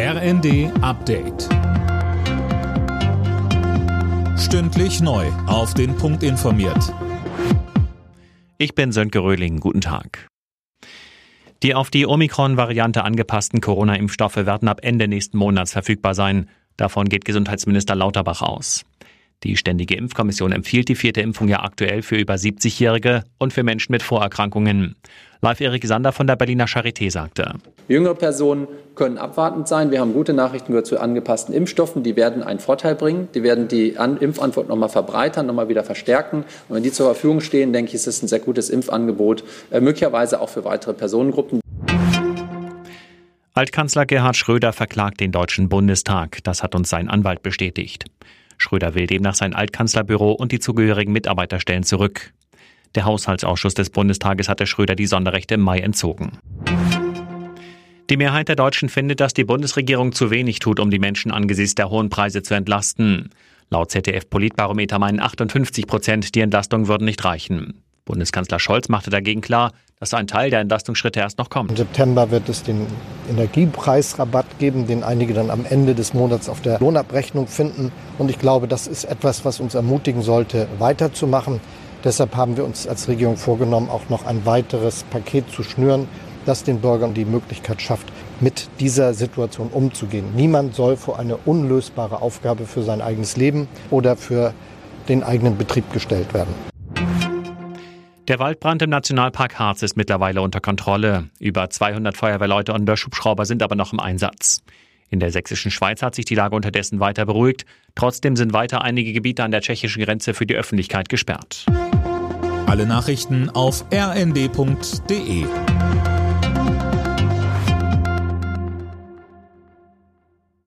RND Update. Stündlich neu. Auf den Punkt informiert. Ich bin Sönke Röhling. Guten Tag. Die auf die Omikron-Variante angepassten Corona-Impfstoffe werden ab Ende nächsten Monats verfügbar sein. Davon geht Gesundheitsminister Lauterbach aus. Die Ständige Impfkommission empfiehlt die vierte Impfung ja aktuell für über 70-Jährige und für Menschen mit Vorerkrankungen. Live Erik Sander von der Berliner Charité sagte. Jüngere Personen können abwartend sein. Wir haben gute Nachrichten gehört zu angepassten Impfstoffen. Die werden einen Vorteil bringen. Die werden die Impfantwort noch mal verbreitern, noch mal wieder verstärken. Und wenn die zur Verfügung stehen, denke ich, ist es ein sehr gutes Impfangebot, äh, möglicherweise auch für weitere Personengruppen. Altkanzler Gerhard Schröder verklagt den Deutschen Bundestag. Das hat uns sein Anwalt bestätigt. Schröder will demnach sein Altkanzlerbüro und die zugehörigen Mitarbeiterstellen zurück. Der Haushaltsausschuss des Bundestages hatte Schröder die Sonderrechte im Mai entzogen. Die Mehrheit der Deutschen findet, dass die Bundesregierung zu wenig tut, um die Menschen angesichts der hohen Preise zu entlasten. Laut ZDF-Politbarometer meinen 58 Prozent, die Entlastung würden nicht reichen. Bundeskanzler Scholz machte dagegen klar, dass ein Teil der Entlastungsschritte erst noch kommt. Im September wird es den Energiepreisrabatt geben, den einige dann am Ende des Monats auf der Lohnabrechnung finden. Und ich glaube, das ist etwas, was uns ermutigen sollte, weiterzumachen. Deshalb haben wir uns als Regierung vorgenommen, auch noch ein weiteres Paket zu schnüren, das den Bürgern die Möglichkeit schafft, mit dieser Situation umzugehen. Niemand soll vor eine unlösbare Aufgabe für sein eigenes Leben oder für den eigenen Betrieb gestellt werden. Der Waldbrand im Nationalpark Harz ist mittlerweile unter Kontrolle. Über 200 Feuerwehrleute und Löschhubschrauber sind aber noch im Einsatz. In der sächsischen Schweiz hat sich die Lage unterdessen weiter beruhigt. Trotzdem sind weiter einige Gebiete an der tschechischen Grenze für die Öffentlichkeit gesperrt. Alle Nachrichten auf rnd.de